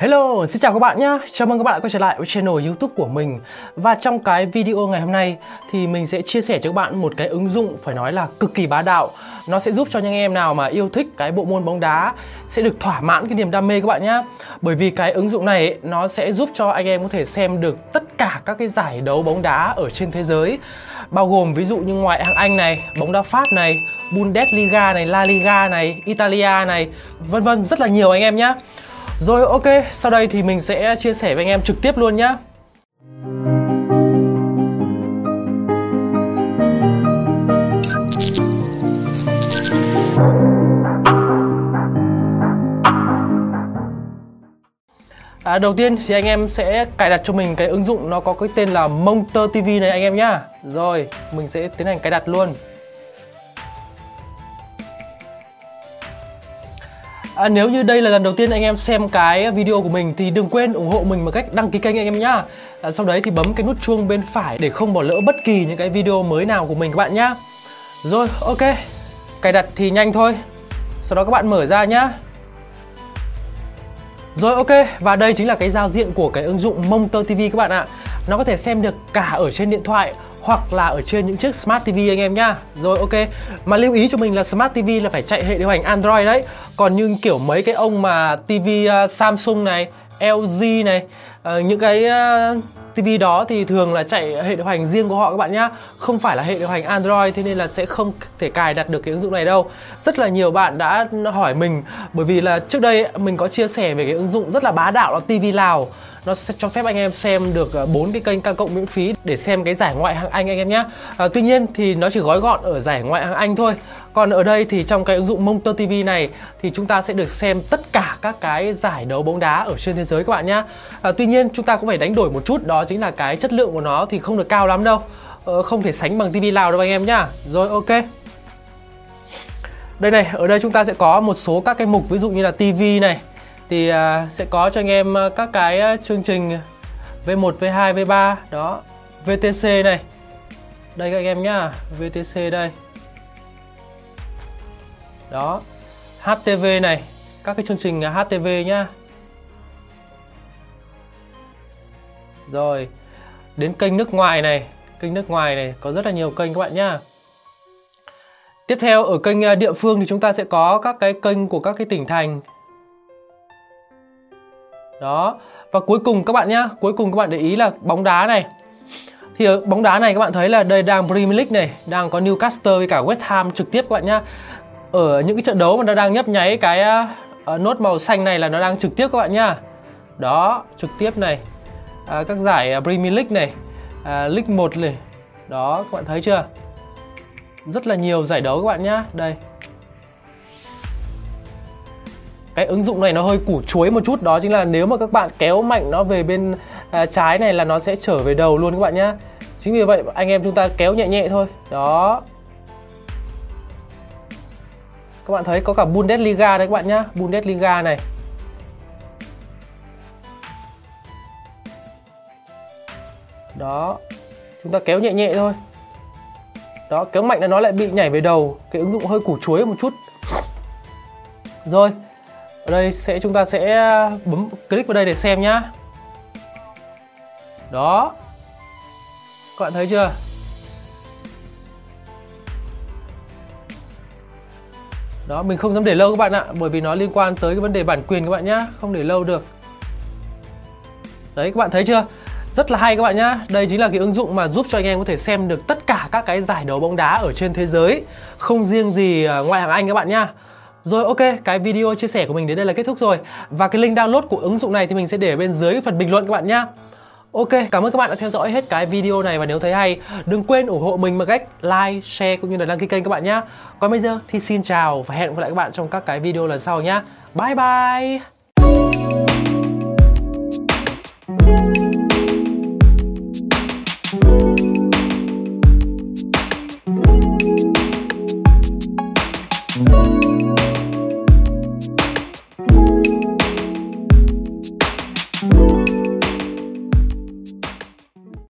Hello, xin chào các bạn nhé. Chào mừng các bạn đã quay trở lại với channel YouTube của mình. Và trong cái video ngày hôm nay thì mình sẽ chia sẻ cho các bạn một cái ứng dụng phải nói là cực kỳ bá đạo. Nó sẽ giúp cho những em nào mà yêu thích cái bộ môn bóng đá sẽ được thỏa mãn cái niềm đam mê các bạn nhé. Bởi vì cái ứng dụng này ấy, nó sẽ giúp cho anh em có thể xem được tất cả các cái giải đấu bóng đá ở trên thế giới bao gồm ví dụ như ngoại hạng Anh này, bóng đá Pháp này, Bundesliga này, La Liga này, Italia này, vân vân rất là nhiều anh em nhé. Rồi ok, sau đây thì mình sẽ chia sẻ với anh em trực tiếp luôn nhé. À, đầu tiên thì anh em sẽ cài đặt cho mình cái ứng dụng nó có cái tên là Monster TV này anh em nhá. Rồi, mình sẽ tiến hành cài đặt luôn. À, nếu như đây là lần đầu tiên anh em xem cái video của mình thì đừng quên ủng hộ mình bằng cách đăng ký kênh anh em nhá. À, sau đấy thì bấm cái nút chuông bên phải để không bỏ lỡ bất kỳ những cái video mới nào của mình các bạn nhá. Rồi, ok. Cài đặt thì nhanh thôi. Sau đó các bạn mở ra nhá. Rồi ok, và đây chính là cái giao diện của cái ứng dụng Monster TV các bạn ạ. Nó có thể xem được cả ở trên điện thoại hoặc là ở trên những chiếc Smart TV anh em nhá. Rồi ok. Mà lưu ý cho mình là Smart TV là phải chạy hệ điều hành Android đấy. Còn như kiểu mấy cái ông mà TV uh, à, Samsung này, LG này, uh, những cái à, uh, TV đó thì thường là chạy hệ điều hành riêng của họ các bạn nhá Không phải là hệ điều hành Android thế nên là sẽ không thể cài đặt được cái ứng dụng này đâu Rất là nhiều bạn đã hỏi mình bởi vì là trước đây mình có chia sẻ về cái ứng dụng rất là bá đạo là TV Lào nó sẽ cho phép anh em xem được ờ, bốn cái kênh ca cộng miễn phí để xem cái giải ngoại hạng Anh anh em nhé. À, ờ, tuy nhiên thì nó chỉ gói gọn ở giải ngoại hạng Anh thôi. Còn ở đây thì trong cái ứng dụng Monster TV này thì chúng ta sẽ được xem tất cả các cái giải đấu bóng đá ở trên thế giới các bạn nhé. À, ờ, tuy nhiên chúng ta cũng phải đánh đổi một chút đó chính là cái chất lượng của nó thì không được cao lắm đâu. Ờ, không thể sánh bằng TV Lào đâu anh em nhá. Rồi ok. Đây này, ở đây chúng ta sẽ có một số các cái mục ví dụ như là TV này, thì à, sẽ có cho anh em à, các cái à, chương trình V1, V2, V3 đó. VTC này. Đây các anh em nhá VTC đây. Đó. HTV này các cái chương trình HTV nhá. Rồi đến kênh nước ngoài này. Kênh nước ngoài này có rất là nhiều kênh các bạn nhá. Tiếp theo ở kênh địa phương thì chúng ta sẽ có các cái kênh của các cái tỉnh thành đó. Và cuối cùng các bạn nhá cuối cùng các bạn để ý là bóng đá này. Thì ở bóng đá này các bạn thấy là đây đang Premier League này đang có Newcastle với cả West Ham trực tiếp các bạn nhá. Ở những cái trận đấu mà nó đang nhấp nháy cái uh, nốt màu xanh này là nó đang trực tiếp các bạn nhá. Đó trực tiếp này. À, các giải ờ, Premier League này à, League 1 này. Đó các bạn thấy chưa? Rất là nhiều giải đấu các bạn nhá. Đây. Cái ứng dụng này nó hơi củ chuối một chút đó chính là nếu mà các bạn kéo mạnh nó về bên à, trái này là nó sẽ trở về đầu luôn các bạn nhé chính vì vậy anh em chúng ta kéo nhẹ nhẹ thôi. Đó. Các bạn thấy có cả Bundesliga đấy các bạn nhá. Bundesliga này. Đó. Chúng ta kéo nhẹ nhẹ thôi. Đó kéo mạnh là nó lại bị nhảy về đầu. Cái ứng dụng hơi củ chuối một chút. Rồi ở đây sẽ, chúng ta sẽ à, bấm click vào đây để xem nhá. Đó. Các bạn thấy chưa? Đó, mình không dám để lâu các bạn ạ, bởi vì nó liên quan tới cái vấn đề bản quyền các bạn nhá, không để lâu được. Đấy, các bạn thấy chưa? Rất là hay các bạn nhá. Đây chính là cái ứng dụng mà giúp cho anh em có thể xem được tất cả các cái giải đấu bóng đá ở trên thế giới. Không riêng gì à, ngoại hạng anh các bạn nhá. Rồi ok, cái video chia sẻ của mình đến đây là kết thúc rồi. Và cái link download của ứng dụng này thì mình sẽ để bên dưới phần bình luận các bạn nhá. Ok, cảm ơn các bạn đã theo dõi hết cái video này và nếu thấy hay, đừng quên ủng hộ mình bằng cách like, share cũng như là đăng ký kênh các bạn nhé. Còn bây giờ thì xin chào và hẹn gặp lại các bạn trong các cái video lần sau nhé. Bye bye!